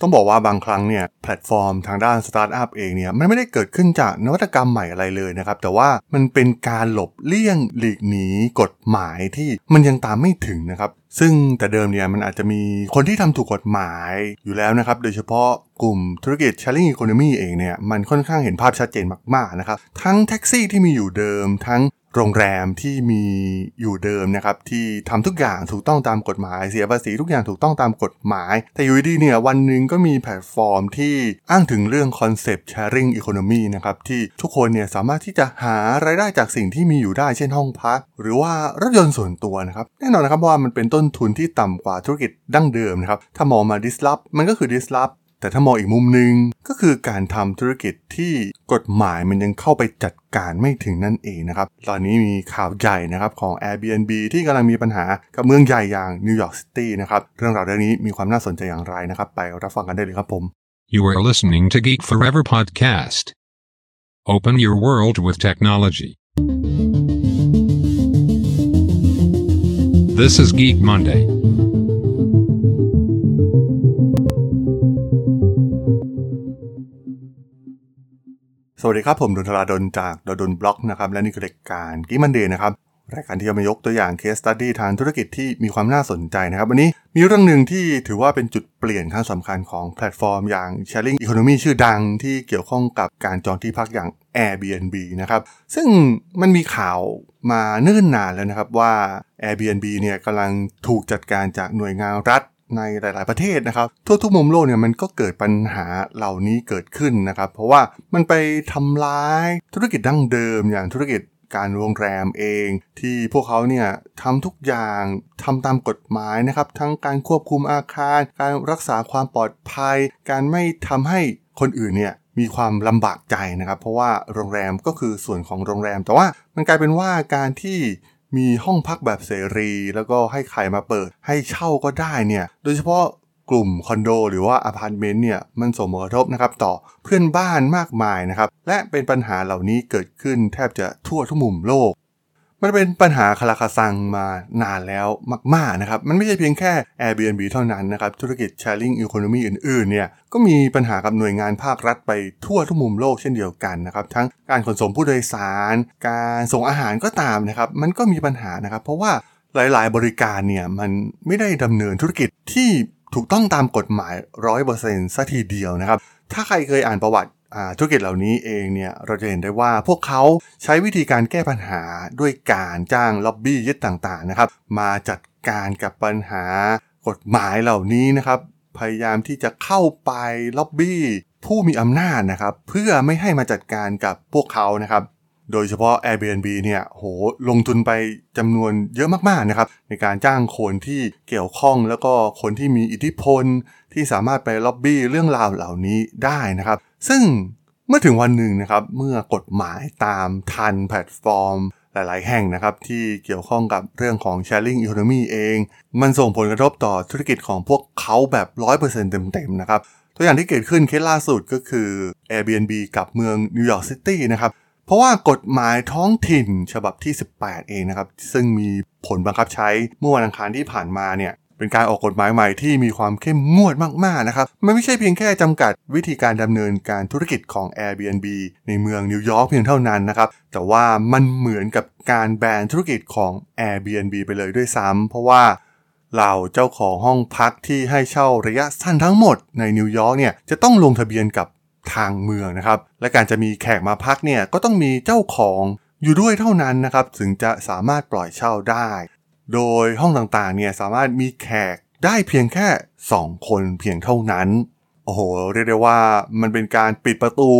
ต้องบอกว่าบางครั้งเนี่ยแพลตฟอร์มทางด้านสตาร์ทอัพเองเนี่ยมันไม่ได้เกิดขึ้นจากนวัตกรรมใหม่อะไรเลยนะครับ แต่ว่ามันเป็นการหลบเลี่ยงหลีกหนีกฎหมายที่มันยังตามไม่ถึงนะครับ ซึ่งแต่เดิมเนี่ยมันอาจจะมีคนที่ทำถูกกฎหมายอยู่แล้วนะครับ โดยเฉพาะกลุ่มธุรกิจ sharing economy เองเนี่ยมันค่อนข้างเห็นภาพชัดเจนมากๆนะครับ ทั้งแท็กซี่ที่มีอยู่เดิมทั้ง โรงแรมที่มีอยู่เดิมนะครับที่ทำทุกอย่างถูกต้องตามกฎหมายเสียภาษีทุกอย่างถูกต้องตามกฎหมาย แต่อยู่ดีเนี่ยวันหนึ่งก็มีแพลตฟอร์มที่อ้างถึงเรื่องคอนเซปต์ sharing economy นะครับที่ทุกคนเนี่ยสามารถที่จะหารายได้จากสิ่งที่มีอยู่ได้เช่นห้องพัก หรือว่ารถยนต์ส่วนตัวนะครับแน่นอนนะครับว่ามันเป็นต้นทุนที่ต่ำกว่าธุรกิจดั้งเดิมนะครับถ้ามองมา disrupt มันก็คือ disrupt แต่ถ้ามองอีกมุมหนึ่งก็คือการทำธุรกิจที่กฎหมายมันยังเข้าไปจัดการไม่ถึงนั่นเองนะครับ ตอนนี้มีข่าวใหญ่นะครับของ Airbnb ที่กำลังมีปัญหากับเมืองใหญ่อย่างนิวยอร์กซิตี้นะครับ เรื่องราวเรื่องนี้มีความน่าสนใจอย่างไรนะครับ ไปรับฟังกันได้เลยครับผม You are listening to Geek Forever podcast. Open your world with technology. This is Geek Monday. สวัสดีครับ ผมดนทราดนจากดนบล็อกนะครับและนี่คือรายการกิมันเดย์นะครับรายการที่จะมายกตัวอย่างเคสตัดดี้ทางธุรกิจที่มีความน่าสนใจนะครับ วันนี้มีเรื่องหนึ่งที่ถือว่าเป็นจุดเปลี่ยนครั้งสำคัญของแพลตฟอร์มอย่าง Sharing Economy ชื่อดังที่เกี่ยวข้องกับการจองที่พักอย่าง Airbnb นะครับ ซึ่งมันมีข่าวมาเนิ่นนานแล้วนะครับว่า Airbnb เนี่ยกำลังถูกจัดการจากหน่วยงานรัฐ ในหลาย ๆ ประเทศนะครับทั่วทุกมุมโลกเนี่ยมันก็เกิดปัญหาเหล่านี้เกิดขึ้นนะครับ เพราะว่ามันไปทำร้ายธุรกิจดั้งเดิมอย่างธุรกิจการโรงแรมเอง ที่พวกเขาเนี่ยทำทุกอย่างทำตามกฎหมายนะครับ ทั้งการควบคุมอาคาร การรักษาความปลอดภัย การไม่ทำให้คนอื่นเนี่ยมีความลำบากใจนะครับ เพราะว่าโรงแรมก็คือส่วนของโรงแรม แต่ว่ามันกลายเป็นว่าการที่ มีห้องพักแบบเสรี แล้วก็ให้ใครมาเปิด ให้เช่าก็ได้เนี่ย โดยเฉพาะกลุ่มคอนโดหรือว่าอพาร์ตเมนต์เนี่ยมันส่งผลกระทบนะครับต่อเพื่อนบ้านมากมายนะครับ และเป็นปัญหาเหล่านี้เกิดขึ้นแทบจะทั่วทุกมุมโลก มันเป็นปัญหาคาราคาซังมานานแล้วมาก ๆ นะครับ มันไม่ใช่เพียงแค่ Airbnb เท่านั้นนะครับ ธุรกิจ Sharing Economy อื่น ๆ เนี่ย ก็มีปัญหากับหน่วยงานภาครัฐไปทั่วทุกมุมโลกเช่นเดียวกันนะครับ ทั้งการขนส่งผู้โดยสาร การส่งอาหารก็ตามนะครับ มันก็มีปัญหานะครับ เพราะว่าหลาย ๆ บริการเนี่ยมันไม่ได้ดำเนินธุรกิจที่ถูกต้องตามกฎหมาย 100%ซะทีเดียวนะครับ ถ้าใครเคยอ่านประวัติ ธุรกิจเหล่านี้เองเนี่ยเราจะเห็นได้ว่าพวกเขาใช้วิธีการแก้ปัญหาด้วยการจ้างล็อบบี้ยึดต่างๆนะครับ มาจัดการกับปัญหากฎหมายเหล่านี้นะครับ พยายามที่จะเข้าไปล็อบบี้ผู้มีอำนาจนะครับ เพื่อไม่ให้มาจัดการกับพวกเขานะครับ โดยเฉพาะ Airbnb เนี่ยโหลงทุนไปจำนวนเยอะมากๆนะครับในการจ้างคนที่เกี่ยวข้องแล้วก็คนที่มีอิทธิพล ที่สามารถไปล็อบบี้เรื่องราวเหล่านี้ได้นะครับ ซึ่งเมื่อถึงวันหนึ่งนะครับเมื่อกฎหมายตามทันแพลตฟอร์มหลาย ๆ แห่งนะครับที่เกี่ยวข้องกับเรื่องของ Sharing Economy เอง มันส่งผลกระทบต่อธุรกิจของพวกเขาแบบ 100%เต็ม ๆ นะครับ ตัวอย่างที่เกิดขึ้นเคสล่าสุดก็คือ Airbnb กับเมืองนิวยอร์กซิตี้นะครับ เพราะว่ากฎหมายท้องถิ่นฉบับที่ 18 เองนะครับ ซึ่งมีผลบังคับใช้เมื่อวันอังคารที่ผ่านมาเนี่ยเป็นการออกกฎหมายใหม่ที่มีความเข้มงวดมากๆนะครับ มันไม่ใช่เพียงแค่จำกัดวิธีการดำเนินการธุรกิจของ Airbnb ในเมืองนิวยอร์กเพียงเท่านั้นนะครับ แต่ว่ามันเหมือนกับการแบนธุรกิจของ Airbnb ไปเลยด้วยซ้ำเพราะว่าเหล่าเจ้าของห้องพักที่ให้เช่าระยะสั้นทั้งหมดในนิวยอร์กเนี่ยจะต้องลงทะเบียนกับ ทางเมืองนะครับ และการจะมีแขกมาพักเนี่ยก็ต้องมีเจ้าของอยู่ด้วยเท่านั้นนะครับถึงจะสามารถปล่อยเช่าได้ โดยห้องต่างๆเนี่ยสามารถมีแขกได้เพียงแค่ 2 คนเพียงเท่านั้น โอ้โห เรียกได้ว่ามันเป็นการปิดประตู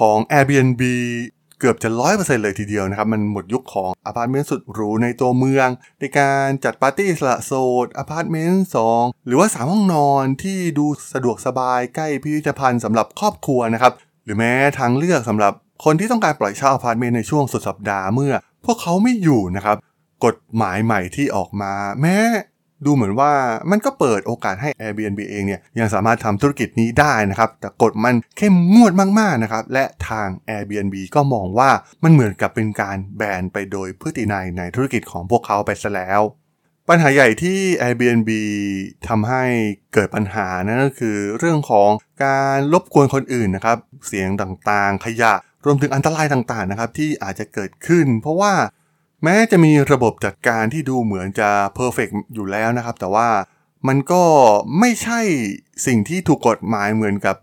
ของ Airbnb เกือบจะ100%เปอร์เซ็นเลยทีเดียวนะครับ มันหมดยุคของอพาร์ตเมนต์สุดหรูในตัวเมือง ในการจัดปาร์ตี้สละโสดอพาร์ตเมนต์2หรือว่า3ห้องนอนที่ดูสะดวกสบายใกล้พิพิธภัณฑ์สำหรับครอบครัวนะครับ หรือแม้ทางเลือกสำหรับคนที่ต้องการปล่อยเช่าอพาร์ตเมนต์ในช่วงสุดสัปดาห์เมื่อ พวกเขาไม่อยู่นะครับกฎหมายใหม่ที่ออกมา แม้ ดูเหมือนว่ามันก็เปิดโอกาสให้ Airbnb เองเนี่ยยังสามารถทำธุรกิจนี้ได้นะครับ แต่กฎมันเข้มงวดมากๆนะครับ และทาง Airbnb ก็มองว่ามันเหมือนกับเป็นการแบนไปโดยพฤตินัยในธุรกิจของพวกเขาไปซะแล้วปัญหาใหญ่ที่ Airbnb ทำให้เกิดปัญหานั่นก็คือเรื่องของการรบกวนคนอื่นนะครับ เสียงต่างๆ ขยะ รวมถึงอันตรายต่างๆนะครับที่อาจจะเกิดขึ้น เพราะว่า แม้จะมีระบบจัดการที่ดูเหมือนจะเพอร์เฟกอยู่แล้วนะครับ แต่ว่ามันก็ไม่ใช่สิ่งที่ถูกกฎหมายเหมือนกับ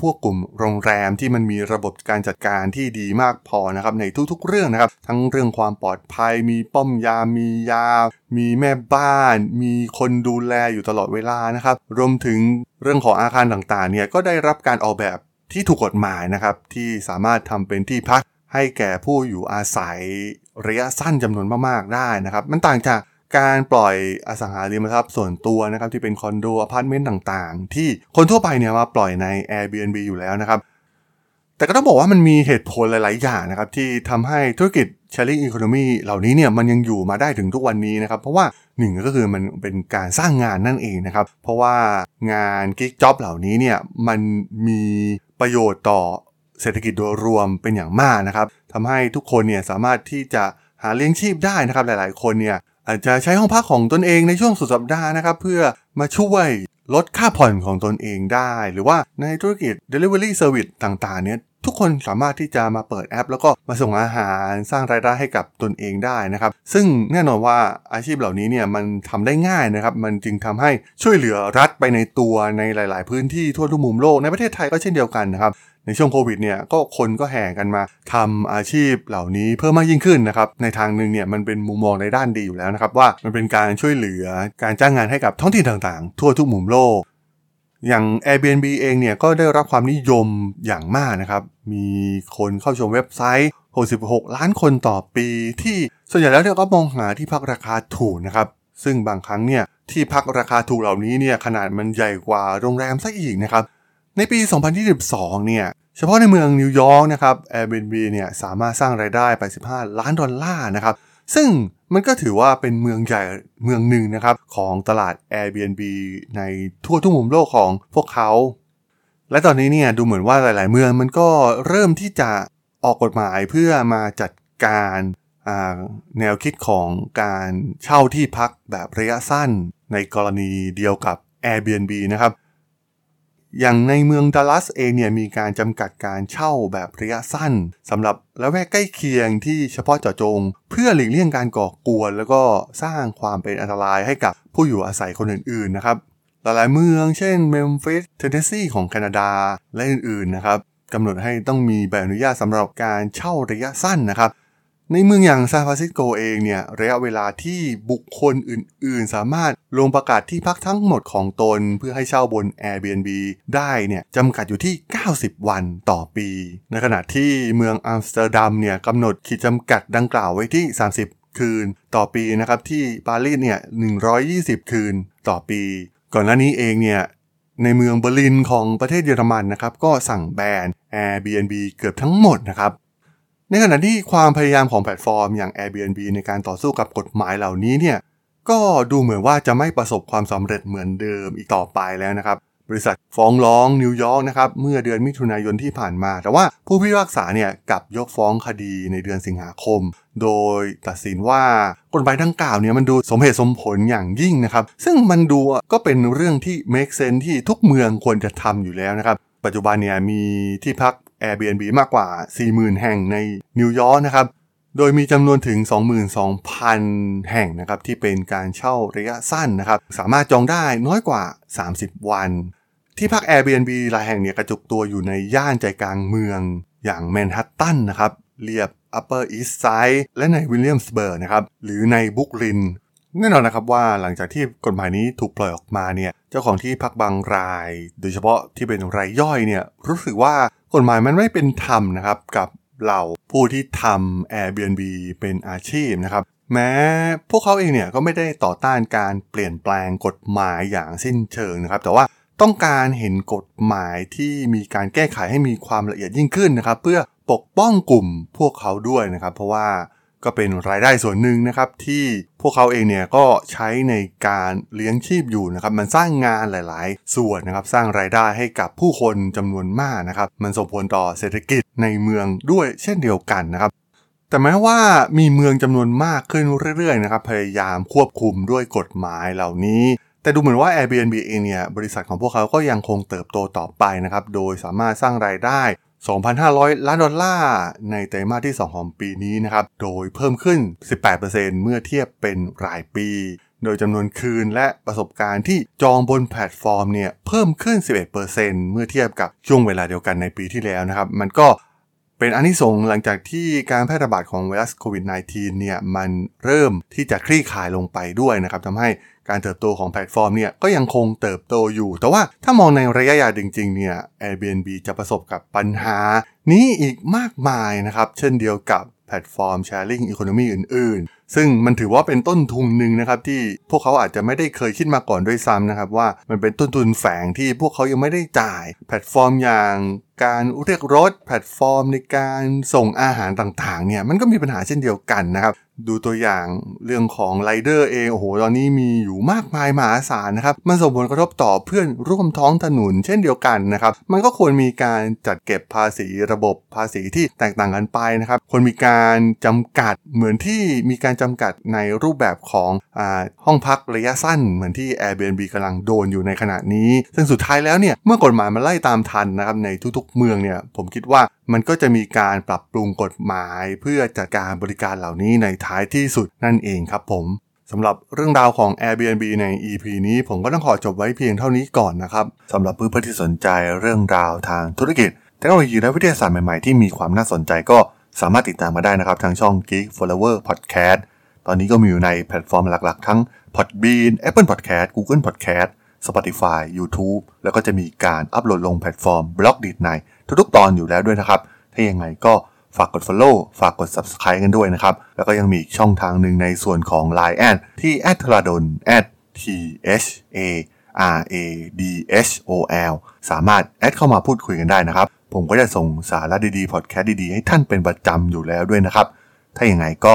พวกกลุ่มโรงแรมที่มันมีระบบการจัดการที่ดีมากพอนะครับในทุกๆเรื่องนะครับ ทั้งเรื่องความปลอดภัย มีป้อมยามมียา มีแม่บ้าน มีคนดูแลอยู่ตลอดเวลานะครับ รวมถึงเรื่องของอาคารต่างๆเนี่ยก็ได้รับการออกแบบที่ถูกกฎหมายนะครับที่สามารถทำเป็นที่พัก ให้แก่ผู้อยู่อาศัยระยะสั้นจำนวนมากๆได้นะครับ มันต่างจากการปล่อยอสังหาริมทรัพย์ส่วนตัวนะครับที่เป็นคอนโดอพาร์ตเมนต์ต่างๆ ที่คนทั่วไปเนี่ยมาปล่อยใน Airbnb อยู่แล้วนะครับ แต่ก็ต้องบอกว่ามันมีเหตุผลหลาย ๆ อย่างนะครับ ที่ทำให้ธุรกิจ sharing economy เหล่านี้เนี่ยมันยังอยู่มาได้ถึงทุกวันนี้นะครับ เพราะว่าหนึ่งก็คือมันเป็นการสร้างงานนั่นเองนะครับ เพราะว่างานกิ๊กจ็อบเหล่านี้เนี่ยมันมีประโยชน์ต่อ เศรษฐกิจโดยรวมเป็นอย่างมากนะครับทำให้ทุกคนเนี่ยสามารถที่จะหาเลี้ยงชีพได้นะครับหลาย ๆ คนเนี่ยอาจจะใช้ห้องพักของตนเองในช่วงสุดสัปดาห์นะครับ เพื่อมาช่วยลดค่าผ่อนของตนเองได้ หรือว่าในธุรกิจ Delivery Service ต่าง ๆ เนี่ย ทุกคนสามารถที่จะมาเปิดแอป แล้วก็มาส่งอาหารสร้างรายได้ให้กับตนเองได้นะครับ ซึ่งแน่นอนว่าอาชีพเหล่านี้เนี่ยมันทำได้ง่ายนะครับ มันจึงทำให้ช่วยเหลือรัฐไปในตัวในหลาย ๆ พื้นที่ทั่วทุกมุมโลกในประเทศไทยก็เช่นเดียวกันนะครับในช่วงโควิดเนี่ยก็คนก็แห่กันมาทำอาชีพเหล่านี้เพิ่มมากยิ่งขึ้นนะครับ ในทางหนึ่งเนี่ยมันเป็นมุมมองในด้านดีอยู่แล้วนะครับ ว่ามันเป็นการช่วยเหลือการจ้างงานให้กับท้องถิ่นต่างๆ ทั่วทุกมุมโลก อย่าง Airbnb เองเนี่ยก็ได้รับความนิยมอย่างมากนะครับ มีคนเข้าชมเว็บไซต์ 66 ล้านคนต่อปีที่ส่วนใหญ่แล้วเนี่ยก็มองหาที่พักราคาถูกนะครับ ซึ่งบางครั้งเนี่ยที่พักราคาถูกเหล่านี้เนี่ยขนาดมันใหญ่กว่าโรงแรมซะอีกนะครับ ในปี 2022 เนี่ยเฉพาะในเมืองนิวยอร์กนะครับ Airbnb เนี่ยสามารถสร้างไรายได้ไป 15 ล้านดอลลาร์นะครับ ซึ่งมันก็ถือว่าเป็นเมืองใหญ่เมืองหนึ่งนะครับ ของตลาด Airbnb ในทั่วทุกมุมโลกของพวกเขา และตอนนี้เนี่ยดูเหมือนว่าหลาย ๆ เมืองมันก็เริ่มที่จะออกกฎหมายเพื่อมาจัดการแนวคิดของการเช่าที่พักแบบระยะสั้น ในกรณีเดียวกับ Airbnb นะครับ อย่างในเมืองดัลลัสเองเนี่ยมีการจำกัดการเช่าแบบระยะสั้นสำหรับละแวกใกล้เคียงที่เฉพาะเจาะจง เพื่อหลีกเลี่ยงการก่อกวน แล้วก็สร้างความเป็นอันตรายให้กับผู้อยู่อาศัยคนอื่นๆนะครับหลายๆเมืองเช่นเมมฟิสเทนเนสซีของแคนาดาและอื่นๆนะครับกำหนดให้ต้องมีใบอนุญาตสำหรับการเช่าระยะสั้นนะครับ ในเมืองอย่างซานฟรานซิสโกเองเนี่ยระยะเวลาที่บุคคลอื่นๆ สามารถลงประกาศที่พักทั้งหมดของตนเพื่อให้เช่าบน Airbnb ได้เนี่ยจำกัดอยู่ที่ 90 วันต่อปี ในขณะที่เมืองอัมสเตอร์ดัมเนี่ยกำหนดขีดจำกัดดังกล่าวไว้ที่ 30 คืนต่อปีนะครับที่ปารีสเนี่ย 120 คืนต่อปี ก่อนหน้านี้เองเนี่ยในเมืองเบอร์ลินของประเทศเยอรมันนะครับก็สั่งแบน Airbnb เกือบทั้งหมดนะครับ ในขณะที่ความพยายามของแพลตฟอร์มอย่าง Airbnb ในการต่อสู้กับกฎหมายเหล่านี้เนี่ยก็ดูเหมือนว่าจะไม่ประสบความสำเร็จเหมือนเดิมอีกต่อไปแล้วนะครับ บริษัทฟ้องร้องนิวยอร์กนะครับเมื่อเดือนมิถุนายนที่ผ่านมา แต่ว่าผู้พิพากษาเนี่ยกลับยกฟ้องคดีในเดือนสิงหาคม โดยตัดสินว่ากฎหมายดังกล่าวเนี่ยมันดูสมเหตุสมผลอย่างยิ่งนะครับ ซึ่งมันดูก็เป็นเรื่องที่ make sense ที่ทุกเมืองควรจะทำอยู่แล้วนะครับปัจจุบันเนี่ยมีที่พัก Airbnb มากกว่า 40,000 แห่งในนิวยอร์กนะครับ โดยมีจำนวนถึง 22,000 แห่งนะครับที่เป็นการเช่าระยะสั้นนะครับ สามารถจองได้น้อยกว่า 30 วัน ที่พัก Airbnb หลายแห่งเนี่ยกระจุกตัวอยู่ในย่านใจกลางเมืองอย่างแมนฮัตตันนะครับเรียบ Upper East Side และในวิลเลียมสเบิร์กนะครับ หรือในบุกลิน แน่นอนนะครับว่าหลังจากที่กฎหมายนี้ถูกปล่อยออกมาเนี่ยเจ้าของที่พักบางราย โดยเฉพาะที่เป็นรายย่อยเนี่ยรู้สึกว่ากฎหมายมันไม่เป็นธรรมนะครับกับเหล่าผู้ที่ทำ Airbnb เป็นอาชีพนะครับแม้พวกเขาเองเนี่ยก็ไม่ได้ต่อต้านการเปลี่ยนแปลงกฎหมายอย่างสิ้นเชิงนะครับ แต่ว่าต้องการเห็นกฎหมายที่มีการแก้ไขให้มีความละเอียดยิ่งขึ้นนะครับ เพื่อปกป้องกลุ่มพวกเขาด้วยนะครับ เพราะว่าก็เป็นรายได้ส่วนหนึ่งนะครับที่ พวกเขาเองเนี่ยก็ใช้ในการเลี้ยงชีพอยู่นะครับมันสร้างงานหลาย ๆ ส่วนนะครับสร้างรายได้ให้กับผู้คนจำนวนมากนะครับมันส่งผลต่อเศรษฐกิจในเมืองด้วยเช่นเดียวกันนะครับแต่แม้ว่ามีเมืองจำนวนมากขึ้นเรื่อย ๆ นะครับพยายามควบคุมด้วยกฎหมายเหล่านี้แต่ดูเหมือนว่า Airbnb เองเนี่ยบริษัทของพวกเขาก็ยังคงเติบโตต่อไปนะครับ โดยสามารถสร้างรายได้ 2,500 ล้านดอลลาร์ในไตรมาสที่ 2 ของปีนี้นะครับ โดยเพิ่มขึ้น 18%เมื่อเทียบเป็นรายปี โดยจำนวนคืนและประสบการณ์ที่จองบนแพลตฟอร์มเนี่ยเพิ่มขึ้น 11%เมื่อเทียบกับช่วงเวลาเดียวกันในปีที่แล้วนะครับ มันก็ เป็นอานิสงส์หลังจากที่การแพร่ระบาดของไวรัสโควิด -19 เนี่ยมันเริ่มที่จะคลี่คลายลงไปด้วยนะครับทำให้การเติบโตของแพลตฟอร์มเนี่ยก็ยังคงเติบโตอยู่ แต่ว่าถ้ามองในระยะยาวจริงๆเนี่ย Airbnb จะประสบกับปัญหานี้อีกมากมายนะครับ เช่นเดียวกับ แพลตฟอร์ม Sharing Economy อื่น ๆ ซึ่งมันถือว่าเป็นต้นทุนหนึ่งนะครับที่พวกเขาอาจจะไม่ได้เคยคิดมาก่อนด้วยซ้ำนะครับว่ามันเป็นต้นทุนแฝงที่พวกเขายังไม่ได้จ่าย แพลตฟอร์มอย่างการเรียกรถแพลตฟอร์มในการส่งอาหารต่างๆเนี่ยมันก็มีปัญหาเช่นเดียวกันนะครับ ดูตัวอย่างเรื่องของไรเดอร์เองโอ้โหตอนนี้มีอยู่มากมายมหาศาลนะครับ มันส่งผลกระทบต่อเพื่อนร่วมท้องถนนเช่นเดียวกันนะครับ มันก็ควรมีการจัดเก็บภาษีระบบภาษีที่แตกต่างกันไปนะครับควรมีการจำกัดเหมือนที่มีการจำกัดในรูปแบบของอห้องพักระยะสั้น เหมือนที่ Airbnb กำลังโดนอยู่ในขณะนี้ ซึ่งสุดท้ายแล้วเนี่ยเมื่อกฎหมายมันไล่ตามทันนะครับในทุกๆเมืองเนี่ยผมคิดว่ามันก็จะมีการปรับปรุงกฎหมายเพื่อจัดการบริการเหล่านี้ในท้ายที่สุดนั่นเองครับผมสำหรับเรื่องราวของ Airbnb ใน EP นี้ผมก็ต้องขอจบไว้เพียงเท่านี้ก่อนนะครับสำหรับเพื่อนๆที่สนใจเรื่องราวทางธุรกิจเทคโนโลยีและวิทยาศาสตร์ใหม่ๆที่มีความน่าสนใจก็สามารถติดตามมาได้นะครับ ทางช่อง Geek Forever Podcast ตอนนี้ก็มีอยู่ในแพลตฟอร์มหลักๆ ทั้ง Podbean Apple Podcast Google Podcast Spotify YouTube แล้วก็จะมีการอัปโหลดลงแพลตฟอร์ม Blockdit ในทุกๆ ตอนอยู่แล้วด้วยนะครับ ถ้ายังไงก็ฝากกด Follow ฝากกด Subscribe กันด้วยนะครับ แล้วก็ยังมีอีกช่องทางหนึ่งในส่วนของ Line แอดที่ a t r a d o n t h a r a d h o l สามารถแอดเข้ามาพูดคุยกันได้นะครับ ผมก็จะส่งสาระดีๆ พอดแคสต์ดีๆ ให้ท่านเป็นประจำอยู่แล้วด้วยนะครับ ถ้าอย่างไงก็